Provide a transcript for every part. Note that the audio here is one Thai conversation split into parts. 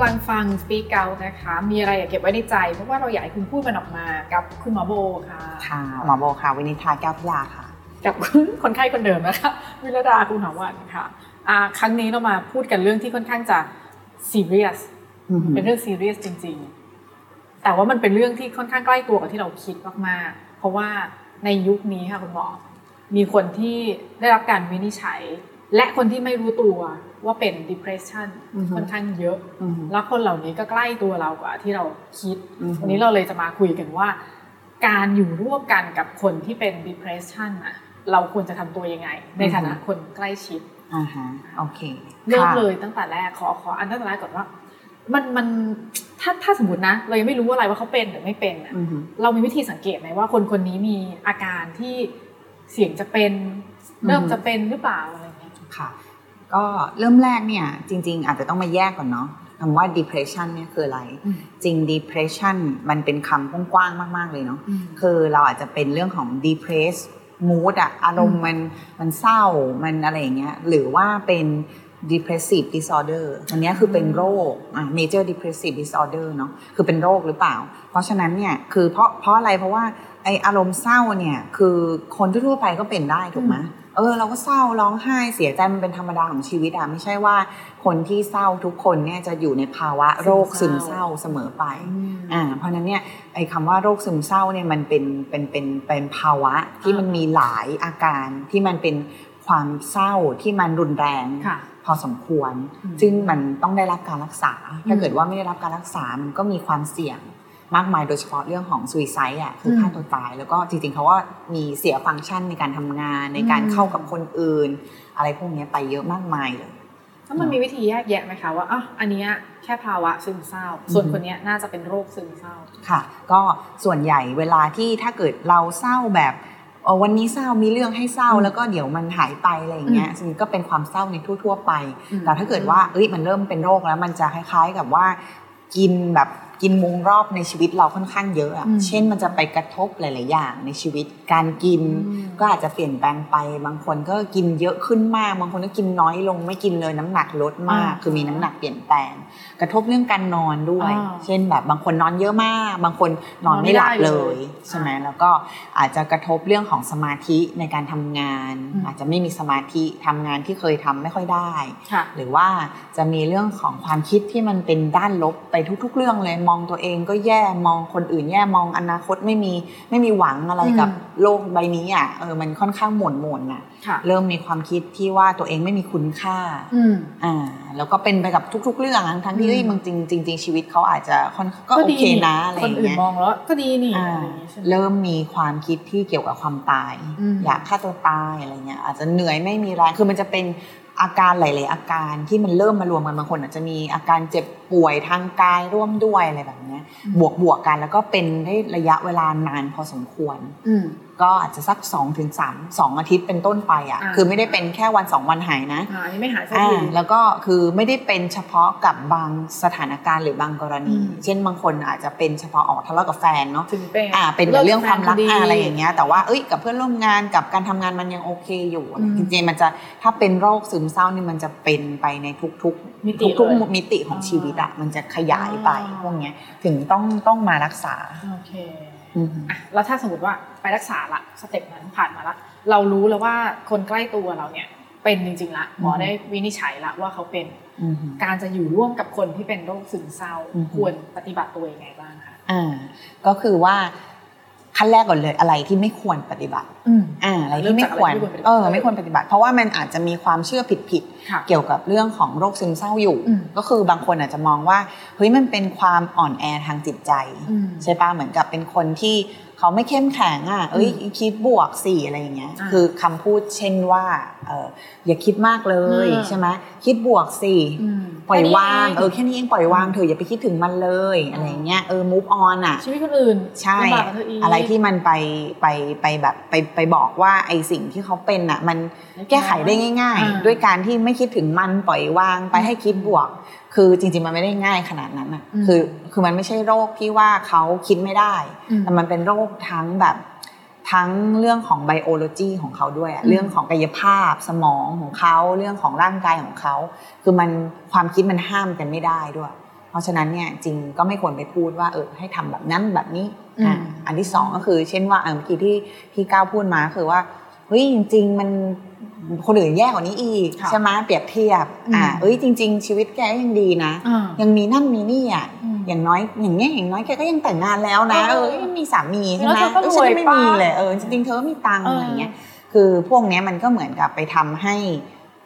ำลังฟัง Speak Out นะคะ มีอะไรอยากเก็บไว้ในใจ เพราะว่าเราอยากให้คุณพูดมันออกมากับคุณหมอโบค่ะค่ะหมอโบค่ะวินิธาแก้วพิลาค่ะ กับคุณคนไข้คนเดิมนะคะวิรดาคุณหาวันค่ะอ่าครั้งนี้เรามาพูดกันเรื่องที่ค่อนข้างจะ serious เป็นเรื่อง serious จริง ๆ แต่ว่ามันเป็นเรื่องที่ค่อนข้างใกล้ตัวกับที่เราคิดมากๆ เพราะว่าในยุคนี้ค่ะคุณหมอมีคนที่ได้รับการวินิจฉัย และคนที่ไม่รู้ตัวว่าเป็น depression อือฮึค่อนข้างเยอะอืมแล้วคนเหล่านี้ก็ใกล้ตัวเรากว่าที่เราคิดอือฮึวันนี้เราเลยจะมาคุยกันว่า การอยู่ร่วมกันกับคนที่เป็น depression อะเราควรจะทำตัวยังไง ในฐานะคนใกล้ชิดอ่าฮะโอเคเริ่มค่ะเลยตั้งแต่แรกขอขออันตั้งแต่แรกก่อนว่า มันมันถ้าถ้าสมมตินะ เรายังไม่รู้อะไรว่าเขาเป็นหรือไม่เป็นอะอือฮึเรามีวิธีสังเกตไหมว่าคนคนนี้มีอาการที่เสี่ยงจะเป็นอือฮึเริ่มจะเป็นหรือเปล่าอะไรเงี้ย ค่ะ ก็เริ่มแรกเนี่ยจริง ๆ อาจจะต้องมาแยกก่อนเนาะคำว่า depression เนี่ยคืออะไรอืมจริง depression มันเป็นคำกว้างๆมาก ๆ เลยเนาะอืมคือเราอาจจะเป็นเรื่องของ depress mood อะอารมณ์มันมันเศร้ามันอะไรอย่างเงี้ยหรือว่าเป็น depressive disorder อันเนี้ยคือเป็นโรคอะ major depressive disorder เนาะคือเป็นโรคหรือเปล่า เพราะฉะนั้นเนี่ยคือเพราะเพราะอะไรเพราะว่าไออารมณ์เศร้าเนี่ยคือคนทั่วๆไปก็เป็นได้ถูกไหมเออเราก็เศร้าร้องไห้เสียใจมันเป็นธรรมดาของชีวิตอะไม่ใช่ว่าคนที่เศร้าทุกคนเนี่ยจะอยู่ในภาวะโรคซึมเศร้าเสมอไปอ่าเพราะฉะนั้นเนี่ยไอ้คำว่าโรคซึมเศร้าเนี่ยมันเป็นเป็นเป็นเป็นภาวะที่มันมีหลายอาการที่มันเป็นความเศร้าที่มันรุนแรงค่ะ พอสมควรอืมซึ่งมันต้องได้รับการรักษา ถ้าอืมเกิดว่าไม่ได้รับการรักษา มันก็มีความเสี่ยงมากมายโดยเฉพาะเรื่องของซูซายอะคืออมฆ่าตัวตาย แล้วก็จริงๆเขาว่ามีเสียฟังก์ชันในการทำงานในการอืมเข้ากับคนอื่น อะไรพวกเนี้ยไปเยอะมากมายเลยแล้วมันมีวิธีแยกแยะไหมคะว่าอะอันเนี้ยแค่ภาวะซึมเศร้า ส่วนอืมคนเนี้ยน่าจะเป็นโรคซึมเศร้าค่ะ ก็ส่วนใหญ่เวลาที่ถ้าเกิดเราเศร้าแบบเอ่อ วันนี้เศร้ามีเรื่องให้เศร้าอืมแล้วก็เดี๋ยวมันหายไปอะไรอย่างเงี้ยซึ่งก็เป็นความเศร้าในทั่ว ๆ ไปอืมแต่ถ้าเกิดว่าเอ้ยมันเริ่มเป็นโรคแล้วมันจะคล้าย ๆ กับว่ากินแบบ กินวงรอบในชีวิตเราค่อนข้างเยอะอะอืมเช่นมันจะไปกระทบหลาย ๆ อย่างในชีวิต การกินอืมก็อาจจะเปลี่ยนแปลงไป บางคนก็กินเยอะขึ้นมาก บางคนก็กินน้อยลง ไม่กินเลยน้ำหนักลดมากอ่าคือมีน้ำหนักเปลี่ยนแปลง กระทบเรื่องการนอนด้วยอ่าเช่นแบบบางคนนอนเยอะมาก บางคนนอนไม่หลับนอนไม่ได้เลเลยยใช่ไหมอ่าแล้วก็อาจจะกระทบเรื่องของสมาธิในการทำงานอืมอาจจะไม่มีสมาธิทำงานที่เคยทำไม่ค่อยได้ค่ะหรือว่าจะมีเรื่องของความคิดที่มันเป็นด้านลบไปทุก ๆ เรื่องเลยมองตัวเองก็แย่มองคนอื่นแย่มองอนาคตไม่มีไม่มีหวังอะไรกับอืมโลกใบนี้อะเออมันค่อนข้างหม่นหม่นๆอะค่ะ เริ่มมีความคิดที่ว่าตัวเองไม่มีคุณค่าอืมอ่าแล้วก็เป็นไปกับทุก ๆ เรื่องทั้งที่อืมเอ้ยบางจริงจริงๆชีวิตเขาอาจจะค่อนก็โอดีเคนะอะไรอคนย่างอื่นเงี้ยมองแล้วก็ดีนี่อ่าอะไรอย่างงี้ใช่ไหมเริ่มมีความคิดที่เกี่ยวกับความตายอืมอยากฆ่าตัวตายอะไรเงี้ยอาจจะเหนื่อยไม่มีแรงคือมันจะเป็น อาการหลาย ๆ อาการที่มันเริ่มมารวมกันบางคนอาจจะมีอาการเจ็บป่วยทางกายร่วมด้วยอะไรแบบเนี้ยอืมบวกบวกๆกันแล้วก็เป็นได้ระยะเวลานานพอสมควรอืม ก็อาจจะสัก2อถึงสามสองอาทิตย์เป็นต้นไปอะอ่าคือไม่ได้เป็นแค่วันสองวันหายนะอ่าอันนี้ไม่หายสักอ่าทีแล้วก็คือไม่ได้เป็นเฉพาะกับบางสถานการณ์หรือบางกรณีอืมเช่นบางคนอาจจะเป็นเฉพาะออกทะเลาะกับแฟนเนาะถึงเป็นอ่าเป็นเรื่องความรักเลิกแฟนพอดีอ่าอะไรอย่างเงี้ยแต่ว่าเอ้ยกับเพื่อนร่วมงานกับการทำงานมันยังโอเคอยู่อืมจริงๆมันจะถ้าเป็นโรคซึมเศร้านี่มันจะเป็นไปในทุกๆมิติทุกเลยๆมิติของอ่าชีวิตอะมันจะขยายไปอ่าพวกเนี้ยถึงต้องต้องมารักษาโอเคอืมอะ แล้วถ้าสมมติว่าไปรักษาละสเต็ปนั้นผ่านมาละเรารู้แล้วว่าคนใกล้ตัวเราเนี่ยเป็นจริงๆละหมออืมได้วินิจฉัยละว่าเขาเป็นอืมการจะอยู่ร่วมกับคนที่เป็นโรคซึมเศร้าอืมควรปฏิบัติตัวยังไงบ้างคะอ่าก็คือว่า ขั้นแรกก่อนเลยอะไรที่ไม่ควรปฏิบัติอืมอ่าอะไรที่ไม่ควรเริ่มจากอะไรที่ไม่ควรปฏิบัติเออไม่ควรปฏิบัติ เพราะว่ามันอาจจะมีความเชื่อผิดๆค่ะเกี่ยวกับเรื่องของโรคซึมเศร้าอยู่อืมก็คือบางคนอาจจะมองว่าเฮ้ยมันเป็นความอ่อนแอทางจิตใจอืมใช่ปะเหมือนกับเป็นคนที่ เขาไม่เข้มแข็งอะเอ้ยคิดบวกสิอะไรอย่างเงี้ยอ่าคือคำพูดเช่นว่าเอออย่าคิดมากเลยอ่าใช่ไหมคิดบวกสิอืมปล่อยวางแค่นี้เออแค่นี้เองปล่อยวางเถอะอย่าไปคิดถึงมันเลยอะไรอย่างเงี้ยเออ move on อะชีวิตคนอื่นใช่ลำบากกับเธออีกอะไรที่มันไปไปไปแบบไปไปบอกว่าไอสิ่งที่เขาเป็นอะมันแก้ไขได้ง่ายอ่าๆด้วยการที่ไม่คิดถึงมันปล่อยวางไปให้คิดบวก คือจริงๆมันไม่ได้ง่ายขนาดนั้นอะอืมคือคือมันไม่ใช่โรคที่ว่าเขาคิดไม่ได้อืมแต่มันเป็นโรคทั้งแบบทั้งเรื่องของไบโอโลจีของเขาด้วยอะอืมเรื่องของกายภาพสมองของเขาเรื่องของร่างกายของเขา คือมันความคิดมันห้ามกันไม่ได้ด้วย เพราะฉะนั้นเนี่ยจริงก็ไม่ควรไปพูดว่าเออให้ทำแบบนั้นแบบนี้อืมอ่าอันที่สองก็คือ เช่นว่าเออเมื่อกี้ที่พี่ก้าวพูดมาคือว่า เฮ้ยจริง ๆ มันคนอื่นแย่กว่านี้อีกค่ะใช่ไหมเปรียบเทียบอืมอ่าเอ้ยจริง ๆ ชีวิตแกยังดีนะอ่ายังมีนั่นมีนี่อะอืมอย่างน้อยอย่างเงี้ยอย่างน้อยแกก็ยังแต่งงานแล้วนะเอเอออยังมีสามีใช่ไหมแล้วเธอก็เออฉันรวยไม่ปะมีเลยเออจริงๆเธอก็มีตังค์เออออะไรเงี้ยคือพวกเนี้ยมันก็เหมือนกับไปทำให้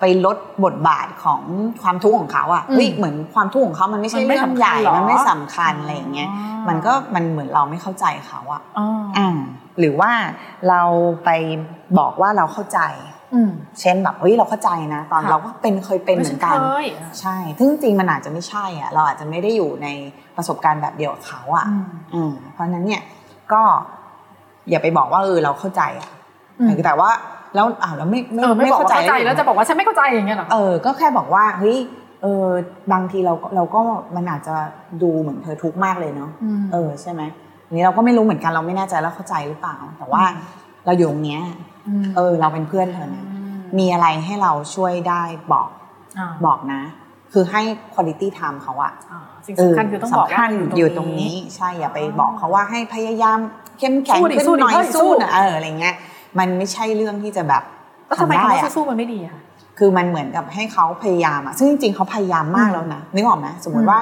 ไปลดบทบาทของความทุกข์ของเขาอะอืมเฮ้ยเหมือนความทุกข์ของเขามันไม่ใช่มันไม่เรื่องสำคัญใหญ่เหรอมันไม่สำคัญอะไรอย่างเงี้ยอ๋อมันก็มันเหมือนเราไม่เข้าใจเขาอะอ๋ออ่า หรือว่าเราไปบอกว่าเราเข้าใจอืมเช่นแบบเฮ้ยเราเข้าใจนะ ตอนค่ะเราก็เป็นเคยเป็นเหมือนกันเคยใช่ซึ่งจริงๆมันอาจจะไม่ใช่อะเราอาจจะไม่ได้อยู่ในประสบการณ์แบบเดียวกับเขาอะอืมอืมเพราะฉะนั้นเนี่ยก็อย่าไปบอกว่าเออเราเข้าใจอะอืมแต่ว่าแล้วอ้าวแล้วไม่เออไม่บอกว่าเข้าใจได้ยังไงแล้วจะบอกว่าฉันไม่เข้าใจอย่างเงี้ยเหรอเออก็แค่บอกว่าเฮ้ยเออบางทีเราก็เราก็มันอาจจะดูเหมือนเธอทุกข์มากเลยเนาะมเออใช่ไหมอั นนี้เราก็ไม่รู้เหมือนกันเราไม่แน่ใจแล้วเข้าใจหรือเปล่า แต่ว่าอืมเราอยู่ตรงเนี้ยมเออ เราเป็นเพื่อนเธอนะมมีอะไรให้เราช่วยได้บอกอ่าบอกนะ คือให้ quality time เขาอะอ่าสิ่งสำคัญคือต้องบอกว่าสำคัญอยู่ตรงนี้ ใช่อย่าไปบอกเขาว่าให้พยายามเข้มแข็งสู้ดิขึ้นสู้ดิหน่อยเฮ้ยสู้สู้นะเอออะไรเงี้ยมันไม่ใช่เรื่องที่จะแบบแล้วทำไมทำคำได้ว่าอะสู้ๆมันไม่ดีอะคะคือมันเหมือนกับให้เขาพยายามอะซึ่งจริงๆเขาพยายามมากแล้วนะนึกออกไหมสมมอืติมว่า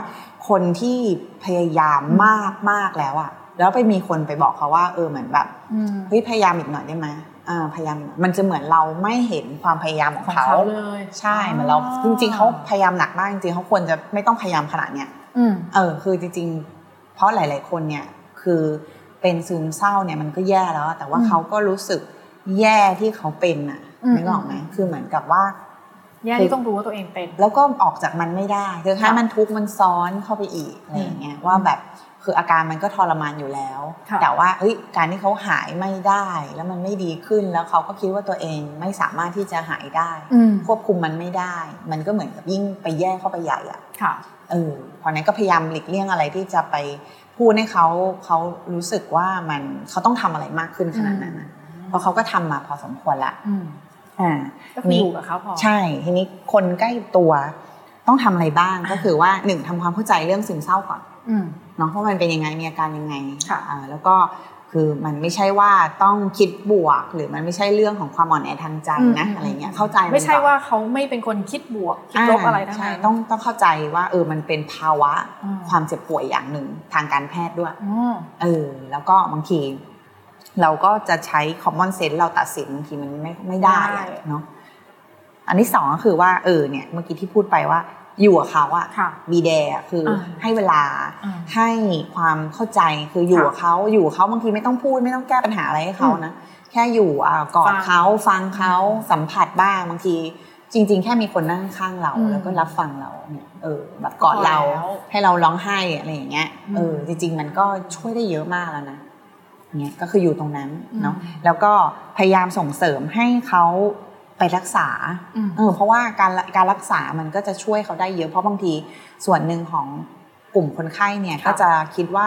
คนที่พยายามมากมากแล้วอะ แล้วไปมีคนไปบอกเขาว่า เออเหมือนแบบอืมเฮ้ยพยายามอีกหน่อยได้ไหมอ่าพยายามอีกหน่อยมันจะเหมือนเราไม่เห็นความพยายามของของเขาเขาเลยใช่เหมือนเราจริง ๆเขาพยายามหนักมากจริงๆเขาควรจะไม่ต้องพยายามขนาดเนี้ยอืมเออ คือจริง ๆ เพราะหลาย ๆ คนเนี่ยคือเป็นซึมเศร้าเนี่ยมันก็แย่แล้วอะแต่ว่าอืมเขาก็รู้สึกแย่ที่เขาเป็นอะอืมนึกออกไหมคือเหมือนกับว่า แย่ที่ต้องรู้ว่าตัวเองเป็น แล้วก็ออกจากมันไม่ได้คือถ้าค่ะมันทุกข์มันซ้อนเข้าไปอีกอะไรอย่างเงี้ยว่าแบบ คืออาการมันก็ทรมานอยู่แล้วค่ะแต่ว่าเอ้ยการที่เขาหายไม่ได้ แล้วมันไม่ดีขึ้นแล้วเขาก็คิดว่าตัวเองไม่สามารถที่จะหายได้อืมควบคุมมันไม่ได้ มันก็เหมือนกับยิ่งไปแย่เข้าไปใหญ่อะค่ะเออเพราะนั้นก็พยายามหลีกเลี่ยงอะไรที่จะไปพูดให้เขาเขารู้สึกว่ามันเขาต้องทำอะไรมากขึ้นขนาดนั้นนะเพราะเขาก็ทำมาพอสมควรละอืมอ่าก็คืออยู่กับเขาพอใช่ทีนี้คนใกล้ตัวต้องทำอะไรบ้างก็คือว่าหนึ่งทำความเข้าใจเรื่องซึมเศร้าก่อนอืมเนาะว่ามันเป็นยังไงมีอาการยังไงค่ะอ่าแล้วก็คือมันไม่ใช่ว่าต้องคิดบวก หรือมันไม่ใช่เรื่องของความอ่อนแอทางใจนะอะไรเงี้ยเข้าใจนไม่ใช่ก่อนว่าเขาไม่เป็นคนคิดบวกคิดลบอะไรทั้งใช่นั้นต้องต้องเข้าใจว่าเออมันเป็นภาวะอืมความเจ็บป่วยอย่างหนึ่งทางการแพทย์ด้วยอ๋อเออแล้วก็บางที เราก็จะใช้ common sense เราตัดสินบางทีมันไม่ไม่ได้อะเนาะอันที่สองก็คือว่าเออเนี่ยเมื่อกี้ที่พูดไปว่า อยู่กับเขาอะค่ะบีแดคืออาให้เวลาอ่าให้ความเข้าใจคืออยู่ค่ะกับเขาอยู่กับเขาบางทีไม่ต้องพูดไม่ต้องแก้ปัญหาอะไรให้เขานะแค่อยู่อ่ากอฟัดงเขาฟังเขาสัมผัสบ้างบางที จริง ๆ แค่มีคนนั่งข้างเราอืมแล้วก็รับฟังเราเนี่ยเออแบบกอดเราพอแล้วให้เราร้องไห้อะไรอย่างเงี้ยอืมเออจริง ๆ มันก็ช่วยได้เยอะมากแล้วนะเนี่ยก็คืออยู่ตรงนั้นเนาะอืมแล้วก็พยายามส่งเสริมให้เขา ไปรักษาอืมเออเพราะว่าการการรักษามันก็จะช่วยเขาได้เยอะเพราะบางทีส่วนหนึ่งของกลุ่มคนไข้เนี่ยค่ะก็จะคิดว่า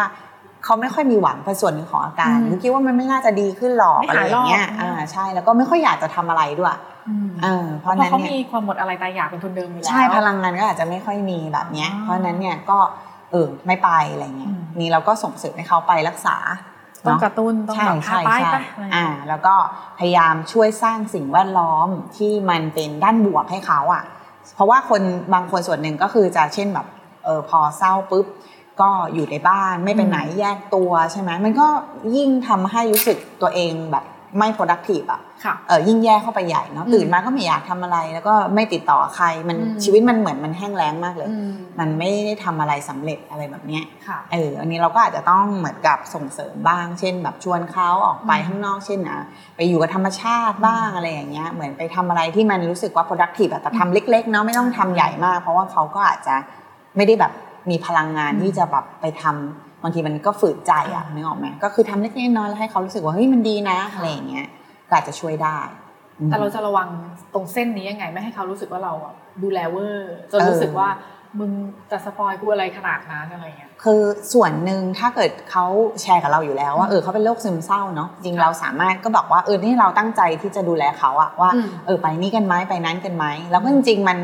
เขาไม่ค่อยมีหวังเป็นส่วนหนึ่งของอาการอืมหรือคิดว่ามันไม่น่าจะดีขึ้นหรอกไม่อะไรหายอย่างเงี้ยหรอกอ่าใช่แล้วก็ไม่ค่อยอยากจะทำอะไรด้วยอืมเออเพเพราะราะนั้นเขาเนี่ยมีความหมดอะไรตายอยากเป็นทุนเดิมอยู่แล้วใช่พลังงานก็อาจจะไม่ค่อยมีแบบเนี้ยอ๋อเพราะฉะนั้นเนี่ยก็เออไม่ไปอะไรเงี้ยอืมนี่เราก็ส่งเสริมให้เขาไปรักษา ต้องเนาะกระตุ้นต้องใช่แบบพาใช่ไปใช่ไปอะไรอย่างอ่าเงี้ยแล้วก็พยายามช่วยสร้างสิ่งแวดล้อมที่มันเป็นด้านบวกให้เขาอะ เพราะว่าคนบางคนส่วนหนึ่งก็คือจะเช่นแบบเออพอเศร้าปุ๊บก็อยู่ในบ้านไม่ไปไหนแยกตัวใช่ไหมมันก็ยิ่งทำให้รู้สึกตัวเองแบบ ไม่ productive อะค่ะเออยิ่งแย่เข้าไปใหญ่เนาะอืมตื่นมาก็ไม่อยากทำอะไร แล้วก็ไม่ติดต่อใครมันอืมชีวิตมันเหมือนมันแห้งแล้งมากเลยอืมมันไม่ได้ทำอะไรสำเร็จอะไรแบบเนี้ยค่ะเอออันนี้เราก็อาจจะต้องเหมือนกับส่งเสริมบ้าง เช่น แบบชวนเขาออกไปอืมข้างนอกเช่นอะไปอยู่กับธรรมชาติบ้างอะไรอย่างเงี้ยเหมือนไปทำอะไรที่มันรู้สึกว่า productive อะแต่ทำเล็กๆเนาะไม่ต้องทำใหญ่มาก เพราะว่าเขาก็อาจจะไม่ได้แบบมีพลังงานอืมที่จะแบบไปทำ บางทีมันก็ฝืนใจอะนึกออกไหมก็คือทำเล็กๆน้อยๆแล้วให้เขารู้สึกว่าเฮ้ยมันดีนะอะไรอย่างเงี้ยก็อาจจะช่วยได้อืมแต่เราจะระวังตรงเส้นนี้ยังไง ไม่ให้เขารู้สึกว่าเราอะดูแลเวอร์จนเออรู้สึกว่ามึงจะ spoil กูอะไรขนาดนั้นอะไรเงี้ยคือส่วนหนึ่งถ้าเกิดเขาแชร์กับเราอยู่แล้วว่าอืมเออเขาเป็นโรคซึมเศร้าเนาะจริงเราสามารถก็บอกว่าเออนี่เราตั้งใจที่จะดูแลเขาอะว่าอืมเออไปนี่กันไหมไปนั้นกันไหมแล้วก็จริงๆมัน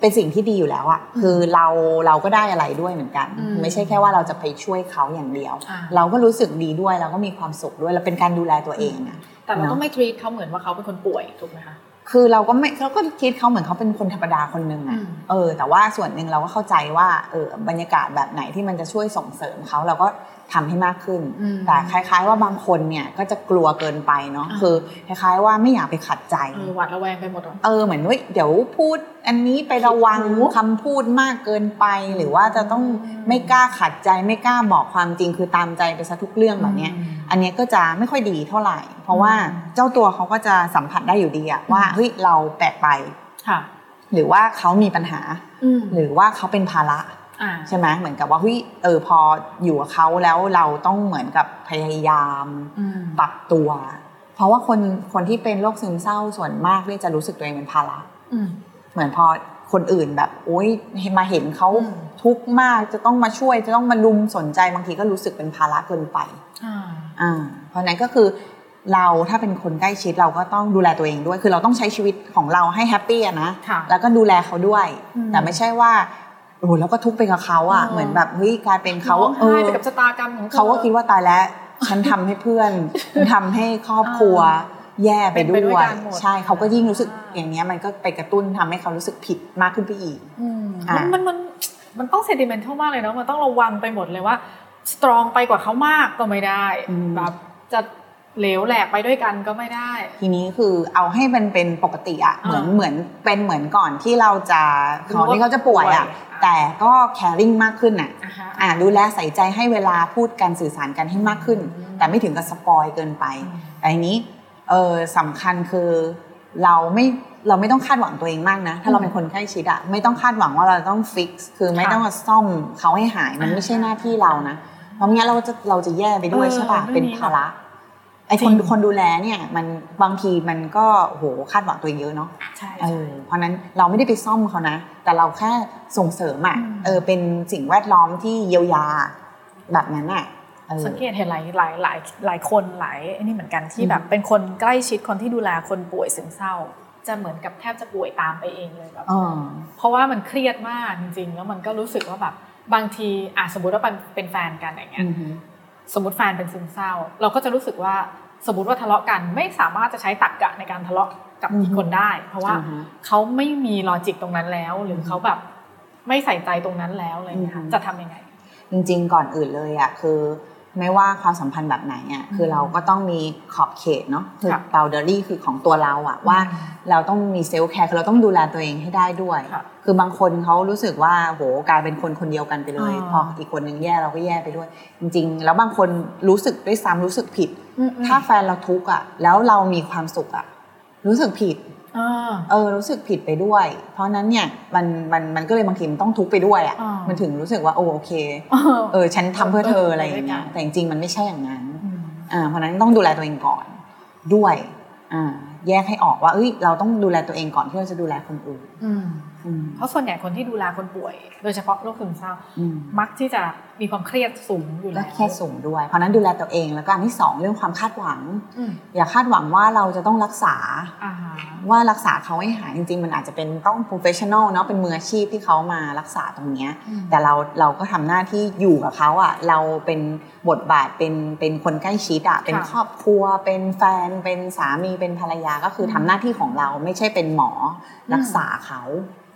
เป็นสิ่งที่ดีอยู่แล้วอะคือเราเราก็ได้อะไรด้วยเหมือนกันอืมไม่ใช่แค่ว่าเราจะไปช่วยเขาอย่างเดียวอ่าเราก็รู้สึกดีด้วยเราก็มีความสุขด้วยแล้วเป็นการดูแลตัวเองอะแต่เราเนอะต้องไม่ treat เขาเหมือนว่าเขาเป็นคนป่วยถูกไหมคะ คือเราก็ไม่เราก็คิดเขาเหมือนเขาเป็นคนธรรมดาคนหนึ่งอือะมเออ แต่ว่าส่วนหนึ่งเราก็เข้าใจว่าเออบรรยากาศแบบไหนที่มันจะช่วยส่งเสริมเขาเราก็ทำให้มากขึ้นอืมแต่คล้าย ๆ ว่าบางคนเนี่ยก็จะกลัวเกินไปเนาะอ่าคือคล้ายๆว่าไม่อยากไปขัดใจเออหวาดระแวงไปหมดเลยเออเหมือนว่าเดี๋ยวพูดอันนี้ไประวังผิดหูคำพูดมากเกินไป หรือว่าจะต้องอืมไม่กล้าขัดใจไม่กล้าบอกความจริงคือตามใจไปซะทุกเรื่องแบบเนี้ยอันเนี้ยก็จะไม่ค่อยดีเท่าไหร่ เพราะว่าอืมเจ้าตัวเขาก็จะสัมผัสได้อยู่ดีอะว่าเฮ้ยเราแปลกไปค่ะ หรือว่าเขามีปัญหาอืมหรือว่าเขาเป็นภาระอ่าใช่ไหมเหมือนกับว่าเฮ้ยเออพออยู่กับเขาแล้วเราต้องเหมือนกับพยายามอืมปรับตัว เพราะว่าคนคนที่เป็นโรคซึมเศร้าส่วนมากเนี่ยจะรู้สึกตัวเองเป็นภาระอืมเหมือนพอคนอื่นแบบโอ๊ยมาเห็นเขาอืมทุกข์มากจะต้องมาช่วยจะต้องมาลุมสนใจบางทีก็รู้สึกเป็นภาระเกินไปอ่าอ่าเพราะฉะนั้นก็คือ เราถ้าเป็นคนใกล้ชิดเราก็ต้องดูแลตัวเองด้วย คือเราต้องใช้ชีวิตของเราให้แฮปปี้อะนะค่ะแล้วก็ดูแลเขาด้วยอืมแต่ไม่ใช่ว่าโอ้โหแล้วก็ทุกข์ไปกับเขาอะเออเหมือนแบบเฮ้ยกลายเป็นเขาร้องเอไห้อไปกับชะตากรรมของธอเขาก็คิดว่าตายแล้วฉันทำให้เพื่อนฉันทำให้ครอบครัว แย่ไปเป็นไปด้ด้ววยยกันหมดใช่เขาก็ยิ่งรู้สึกอ่าอย่างเนี้ยมันก็ไปกระตุ้นทำให้เขารู้สึกผิดมากขึ้นไปอีกอืมอะมันมันมันต้องเซนติเมนทัลมากเลยเนาะมันต้องระวังไปหมดเลยว่าสตรองไปกว่าเขามากก็ไม่ได้อืมแบบจะ เหลวแหลกไปด้วยกันก็ไม่ได้ ทีนี้คือเอาให้มันเป็นปกติอะอ่าเหมือนเหมือนเป็นเหมือนก่อนที่เราจะรู้ก่อนที่เขาจะป่วยอะป่วยอะแต่ก็ caring มากขึ้นอะอ่าฮะอ่าดูแลใส่ใจให้เวลาพูดกันสื่อสารกันให้มากขึ้นอืมแต่ไม่ถึงกับ spoil เกินไปอืมแต่ทีนี้เออสำคัญคือเราไม่เราไม่ต้องคาดหวังตัวเองมากนะ ถ้าเราเป็นคนใกล้ชิดอะไม่ต้องคาดหวังว่าเราต้อง fix คือไม่ค่ะต้องมาซ่อมเขาให้หายมันไม่ใช่หน้าที่เรานะเพราะงั้นเราจะเราจะแย่ไปด้วยเออใช่ปะเรื่องเป็นนี้ภาระ ไอจริงคนคนดูแลเนี่ยมันบางทีมันก็โหคาดหวังตัวเองเยอะเนาะใช่เอใช่อเพราะนั้นเราไม่ได้ไปซ่อมเขานะ แต่เราแค่ส่งเสริมอะอืมเออเป็นสิ่งแวดล้อมที่เยียวยาแบบนั้นอะเออสังเกตเห็นหลายหลายหลายหลายคนหลายไอ้นี่เหมือนกันที่อืมแบบเป็นคนใกล้ชิดคนที่ดูแลคนป่วยซึมเศร้า จะเหมือนกับแทบจะป่วยตามไปเองเลยแบบเออเพราะว่ามันเครียดมากจริงๆ แล้วมันก็รู้สึกว่าแบบบางทีอะสมมติว่าเป็นเป็นแฟนกันอย่างเงี้ยอือหือ สมมติแฟนเป็นซึมเศร้า เราก็จะรู้สึกว่าสมมติว่าทะเลาะกันไม่สามารถจะใช้ตรรกะในการทะเลาะกับอือฮึอีกคนได้ เพราะว่าอ่าฮะเขาไม่มี logic ตรงนั้นแล้ว หรือเขาแบบไม่ใส่ใจตรงนั้นแล้วอะไรอย่างเงี้ยค่ะอือฮึจะทำยังไง จริง ๆ ก่อนอื่นเลยอะคือ ไม่ว่าความสัมพันธ์แบบไหนอะคือเราก็ต้องมีขอบเขตเนาะคือค่ะ boundary คือของตัวเราอะว่าเราต้องมี self-care คือเราต้องดูแลตัวเองให้ได้ด้วยค่ะคือบางคนเขารู้สึกว่าโหกลายเป็นคนคนเดียวกันไปเลยอ่าพออีกคนนึงแย่เราก็แย่ไปด้วย จริง ๆ แล้วบางคนรู้สึกด้วยซ้ำรู้สึกผิด ถ้าแฟนเราทุกข์อะแล้วเรามีความสุขอะรู้สึกผิดอ่า เออรู้สึกผิดไปด้วย เพราะนั้นเนี่ยมันมันมันก็เลยบางทีมันต้องทุกข์ไปด้วยอะอ่ามัมันถึงรู้สึกว่าโอโอเคเออฉันทำเพื่อเธออะไรอย่างเงี้ยแต่จริงๆมันไม่ใช่อย่างนั้นมอ่าเพราะฉะนั้นต้องดูแลตัวเองก่อนด้วยอ่าแยกให้ออกว่าเอ้ยเราต้องดูแลตัวเองก่อนที่เราจะดูแลคนอื่นอืมอืม เพราะส่วนใหญ่คนที่ดูแลคนป่วย โดยเฉพาะโรคซึมเศร้าอืมมักที่จะมีความเครียดสูงอยู่และแล้วแค่สูงด้วย เพราะฉะนั้นดูแลตัวเองแล้วก็อันที่สองเรื่องความคาดหวังอืมอย่าคาดหวังว่าเราจะต้องรักษาอ่าฮะว่ารักษาเขาให้หายจริงๆ มันอาจจะเป็นต้อง professional เนาะเป็นมืออาชีพที่เขามารักษาตรงเนี้ยอืมแต่เราเราก็ทำหน้าที่อยู่กับเขาอะ่ะเราเป็นบทบาทเป็นเป็นคนใกล้ชิดอะ่ะเป็นค่ะครอบครัว เป็นแฟน เป็นสามีเป็นภรรยาก็คือทำหน้าที่ของเราไม่ใช่เป็นหมอรักษาเขาอ๋อ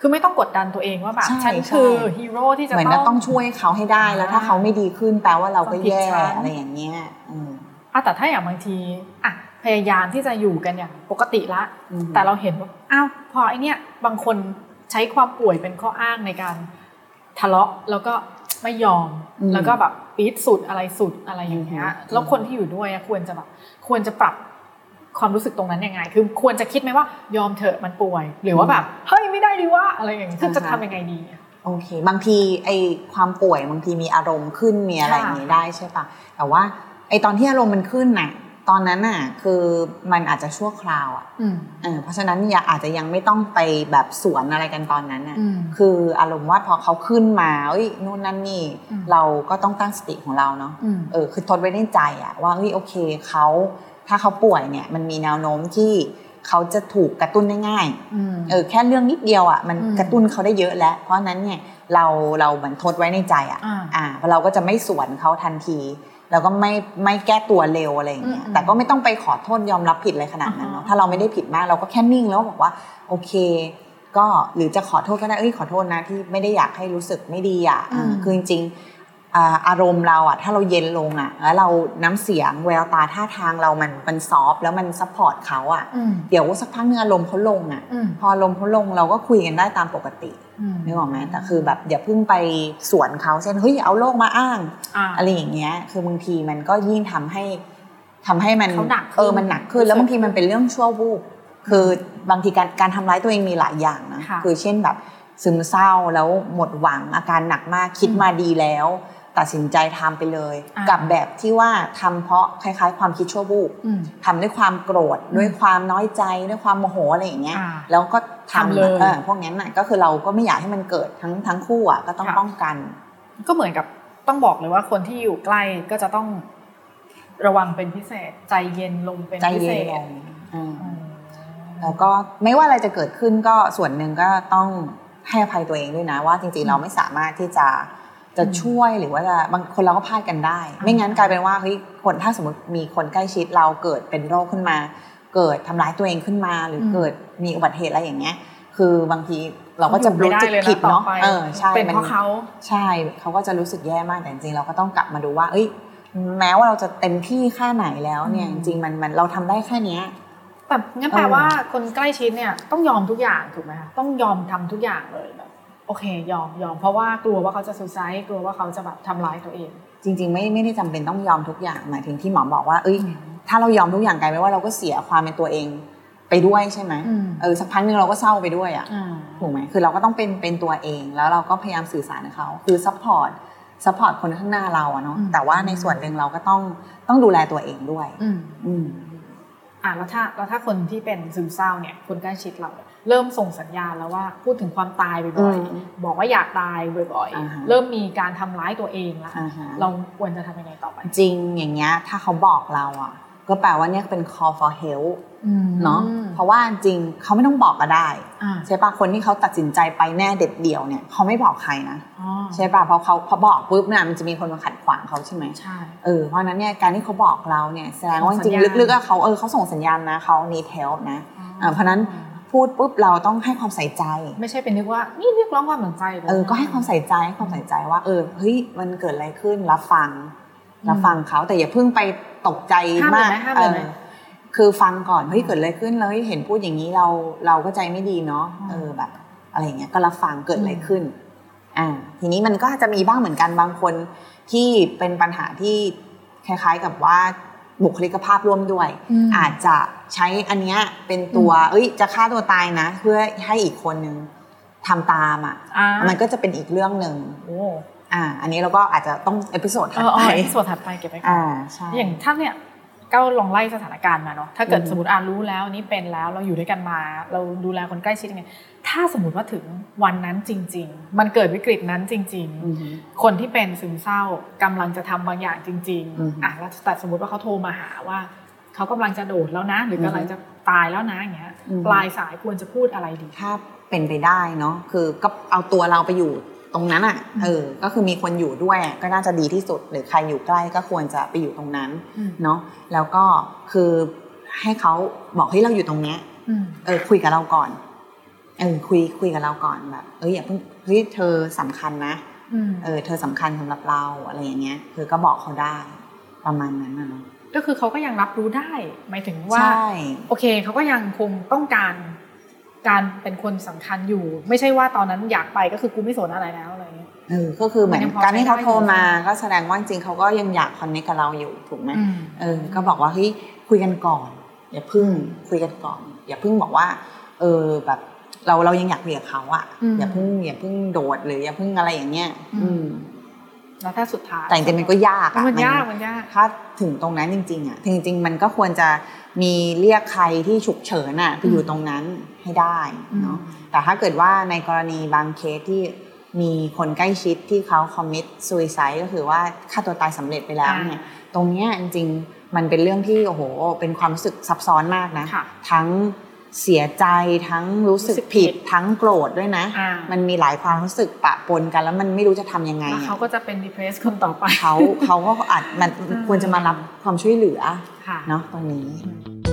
คือไม่ต้องกดดันตัวเองว่าแบบใช่ฉันใช่คือฮีโร่ที่จะเหมือนต้เราองต้องช่วยเขาให้ได้แล้วถ้าเขาไม่ดีขึ้นแปลว่าเราก็แย่ความผิดฉันอะไรอย่างเงี้ยอืมอะแต่ถ้าอย่างบางทีอะพยายามที่จะอยู่กันอย่างปกติละอืมแต่เราเห็นว่าอ้าวพอไอเนี้ยบางคนใช้ความป่วยเป็นข้ออ้างในการทะเลาะแล้วก็ไม่ยอมอืมแล้วก็แบบปี๊ดสุดอะไรสุดอะไรอย่างเงี้ยอืมแล้วคนที่อยู่ด้วยอะควรจะแบบควรจะปรับ ความรู้สึกตรงนั้นยังไง คือควรจะคิดไหมว่ายอมเถอะมันป่วย หรือว่าแบบเฮ้ยไม่ได้ดีวะอะไรอย่างเงี้ยจะทำยังไงดีอะโอเค บางทีไอความป่วยบางทีมีอารมณ์ขึ้นมีอะไรอย่างนี้ได้ใช่ปะแต่ว่าไอตอนที่อารมณ์มันขึ้นน่ะตอนนั้นน่ะคือมันอาจจะชั่วคราวอะอืมเออเพราะฉะนั้นอย่าอาจจะยังไม่ต้องไปแบบสวนอะไรกันตอนนั้นน่ะอืมคืออารมณ์ว่าพอเขาขึ้นมาเอ้ยนู่นนั่นนี่อืมเราก็ต้องตั้งสติของเราเนาะอืมเออคือทดไว้ในใจอะว่าเฮ้ยโอเคเขา ถ้าเขาป่วยเนี่ยมันมีแนวโน้มที่เขาจะถูกกระตุ้นได้ง่ายอืมเออแค่เรื่องนิดเดียวอะมันอืมกระตุ้นเขาได้เยอะแล้ว เพราะฉะนั้นเนี่ยเราเราเหมือนทดไว้ในใจอะอ่าอ่าเราก็จะไม่สวนเขาทันทีแล้วก็ไม่ไม่แก้ตัวเร็วอะไรอย่างเงี้ยอืมแต่ก็ไม่ต้องไปขอโทษยอมรับผิดอะไรขนาดนั้นเนาะอ่าฮะถ้าเราไม่ได้ผิดมากเราก็แค่นิ่งแล้วบอกว่าโอเค ก็หรือจะขอโทษก็ได้เอ้ยขอโทษนะที่ไม่ได้อยากให้รู้สึกไม่ดีอะอ่าคือจริงๆ อ่าอารมณ์เราอะถ้าเราเย็นลงอะแล้วเราน้ำเสียงแววตาท่าทางเรามันมัน soft แล้วมัน support เขาอะอืมเดี๋ยวสักพักนึงอารมณ์เขาลงอะอืมพออารมณ์เขาลงเราก็คุยกันได้ตามปกติอืมนึกออกไหมแต่คือแบบอย่าเพิ่งไปสวนเขาเช่นเฮ้ยเอาโรคมาอ้างอ่าอะไรอย่างเงี้ย คือบางทีมันก็ยิ่งทำให้ทำให้มันเขาหนักขึ้นเออมันหนักขึ้นแล้วบางทีมันเป็นเรื่องชั่ววูบคือบางทีการการทำร้ายตัวเองมีหลายอย่างนะค่ะคือเช่นแบบซึมเศร้าแล้วหมดหวังอาการหนักมากคิดอืมมาดีแล้ว ตัดสินใจทำไปเลยอ่ากักับแบบที่ว่าทำเพราะคล้ายๆ ความคิดชั่ววูบอืมทำด้วยความโกรธอืมด้วยความน้อยใจด้วยความโมโหอะไรอย่างเงี้ยอ่าแล้วก็ทำทำเลยเออพวกนั้นน่ะก็คือเราก็ไม่อยากให้มันเกิดทั้งทั้งคู่อะก็ต้องค่ะป้องกัน ก็เหมือนกับต้องบอกเลยว่าคนที่อยู่ใกล้ก็จะต้องระวังเป็นพิเศษ ใจเย็นลงเป็นใจพิเศเย็นษลงอืมอืมแล้วก็ไม่ว่าอะไรจะเกิดขึ้นก็ส่วนหนึ่งก็ต้องให้อภัยตัวเองด้วยนะว่าจริงๆเราไม่สามารถที่จะ จะช่วยหรือว่าจะบางคนเราก็พลาดกันได้ ไม่งั้นกลายเป็นว่าเฮ้ยคนถ้าสมมติมีคนใกล้ชิดเราเกิดเป็นโรคขึ้นมา เกิดทำร้ายตัวเองขึ้นมา หรือเกิดมีอุบัติเหตุอะไรอย่างเงี้ย คือบางทีเราก็จะอยู่รู้ไม่ได้สึกเลยนะผิดเนาะต่อไปเออใช่เป็นมัเพราะเขาใช่เขาก็จะรู้สึกแย่มากแต่จริงๆเราก็ต้องกลับมาดูว่า เอ้ย แม้ว่าเราจะเต็มที่แค่ไหนแล้วเนี่ยอืจมริงๆมันมันเราทำได้แค่เนี้ยแต่งั้นแปลเออว่าคนใกล้ชิดเนี่ยต้องยอมทุกอย่างถูกไหมคะต้องยอมทำทุกอย่างเลยแบบ โอเคยอมยอมเพราะว่ากลัวว่าเขาจะซูซายกลัวว่าเขาจะแบบทำร้ายตัวเอง จริง ๆ ไม่ไม่ได้จำเป็นต้องยอมทุกอย่างหมายถึงที่หมอบอกว่าเอ้ย ถ้าเรายอมทุกอย่างกลายเป็นว่าเราก็เสียความเป็นตัวเองไปด้วยใช่ไหมอืมเออสักพักหนึงเราก็เศร้าไปด้วยอะอ่าถูกไหมคือเราก็ต้องเป็นเป็นตัวเองแล้วเราก็พยายามสื่อสารกับเขาคือ support support คนข้างหน้าเราอะเนาะอืมแต่ว่าในส่วนหนึ่งเราก็ต้องต้องดูแลตัวเองด้วย อืม อืมอะแล้วถ้าแล้วถ้าคนที่เป็นซึมเศร้าเนี่ยคนใกล้ชิดเราเนี่ยเริ่มส่งสัญญาณแล้วว่าพูดถึงความตายบ่อยอืมๆบอกว่าอยากตายบ่อยอ่าฮะๆเริ่มมีการทำร้ายตัวเองละอ่าฮะเราควรจะทำยังไงต่อไป จริงอย่างเงี้ยถ้าเขาบอกเราอะ ก็แปลว่าเนี่ยเป็น call for help เนาะเพราะว่าจริงเขาไม่ต้องบอกก็ได้อ่าใช่ปะคนที่เขาตัดสินใจไปแน่เด็ดเดี่ยวเนี่ยเขาไม่บอกใครนะอ๋อใช่ปะเพราะเขาพอบอกปุ๊บเนี่ยมันจะมีคนมาขัดขวางเขาใช่ไหมใช่เออเพราะฉะนั้นเนี่ยการที่เขาบอกเราเนี่ยแสดงว่าจส่งสัริญงญาณๆลึกๆอะเขาเออเขาส่งสัญญาณนะเขา need help นะอ่าเพราะฉะนั้นพูดปุ๊บเราต้องให้ความใส่ใจ ไม่ใช่เป็นนึกว่านี่เรียกร้องความสนใจหรเออก็ให้ความใส่ใจให้ความใส่ใจว่า เออเฮ้ยมันเกิดอะไรขึ้นรับฟังรับฟังเขาแต่อย่าเพิ่งไป ตกใจห้ามเลยมากไหมห้ามเลยไหมออคือฟังก่อนเฮ้ยเกิดอะไรขึ้นแล้วเห็นพูดอย่างนี้เราเราก็ใจไม่ดีเนาะเออแบบ อะไรอย่างเงี้ยก็รับฟังเกิดอะไรขึ้นอ่าทีนี้มันก็จะมีบ้างเหมือนกันบางคนที่เป็นปัญหาที่คล้ายๆกับว่าบุคลิกภาพร่วมด้วยมอาจจะใช้อันเนี้ยเป็นตัวเอ้ยจะฆ่าตัวตายนะ เพื่อให้อีกคนนึงทำตามอะอ่ามันก็จะเป็นอีกเรื่องหนึ่งโอ้อ่าอันนี้เราก็อาจจะต้อง episode เอถัดอไปเอาที่ส่วนถัดไปเก็บไว้ก่อนอ่าใช่อย่างถ้าเนี่ยก็ลองไล่สถานการณ์มาเนาะถ้าเกิดอืมสมมติอ่ะรู้แล้วนี่เป็นแล้วเราอยู่ด้วยกันมา เราดูแลคนใกล้ชิดยังไงถ้าสมมติว่าถึงวันนั้นจริง ๆ มันเกิดวิกฤตนั้นจริงอือฮึๆคนที่เป็นซึมเศร้ากำลังจะทำบางอย่างจริงอืมๆอะแล้วแต่สมมติว่าเขาโทรมาหาว่าเขากำลังจะโดดแล้วนะ หรือมกำลังจะตายแล้วนะอย่างเงี้ยอืมปลายสายควรจะพูดอะไรดีถ้าเป็นไปได้เนาะคือก็เอาตัวเราไปอยู่ ตรงนั้นอะอืมเออก็คือมีคนอยู่ด้วยก็น่าจะดีที่สุด หรือใครอยู่ใกล้ก็ควรจะไปอยู่ตรงนั้นอืมเนาะแล้วก็คือให้เขาบอกเฮ้ยเราอยู่ตรงเนี้ยอืมเออคุยกับเราก่อนเออคุยคุยกับเราก่อนแบบเอ้ยอย่าเพิ่งเฮ้ยเธอสำคัญนะอืมเออ เธอสำคัญสำหรับเราอะไรอย่างเงี้ยคือก็บอกเขาได้ประมาณนั้นนะเนาะก็คือเขาก็ยังรับรู้ได้ หมายถึงว่าใช่โอเคเขาก็ยังคงต้องการ การเป็นคนสำคัญอยู่ ไม่ใช่ว่าตอนนั้นอยากไปก็คือกูไม่สนอะไรแล้วอะไรเงี้ยเออก็คือเหมือนมันยังพอการที่เขาใช้ได้โทรมาอยู่ก็แสดงว่าจริงๆเขาก็ยังอยากคอนเนคกับเราอยู่ถูกไหมอืมเออก็บอกว่าเฮ้ยคุยกันก่อน อย่าพึ่งคุยกันก่อน อย่าพึ่งบอกว่า เออแบบเราเรายังอยากคุยกับเขาอะอืมอย่าพึ่งอย่าพึ่งโดดหรืออย่าพึ่งอะไรอย่างเงี้ย อืมอืม แล้วถ้าสุดท้ายแต่จริงๆมันก็ยากอะมันยากมันยากถ้าถึงตรงนั้นจริง ๆอะจริง ๆ มันก็ควรจะมีเรียกใครที่ฉุกเฉินอะไปอยู่ตรงนั้นให้ได้เนาะแต่ถ้าเกิดว่าในกรณีบางเคสที่มีคนใกล้ชิดที่เขาคอมมิตซูซายก็คือว่าฆ่าตัวตายสำเร็จไปแล้วอ่าเนี่ยตรงเนี้ยจริงๆมันเป็นเรื่องที่โอ้โหเป็นความรู้สึกซับซ้อนมากนะค่ะทั้ง เสียใจทั้งรู้สึกรู้สึกผิผิดดทั้งโกรธด้วยนะอ่ามันมีหลายความรู้สึกปะปนกัน แล้วมันไม่รู้จะทำยังไงแล้วอะเขาก็จะเป็น depressed คนต่อไปเขาเขาก็อาจมันอืมควรจะมารับความช่วยเหลือค่ะเนาะตรงนี้อืม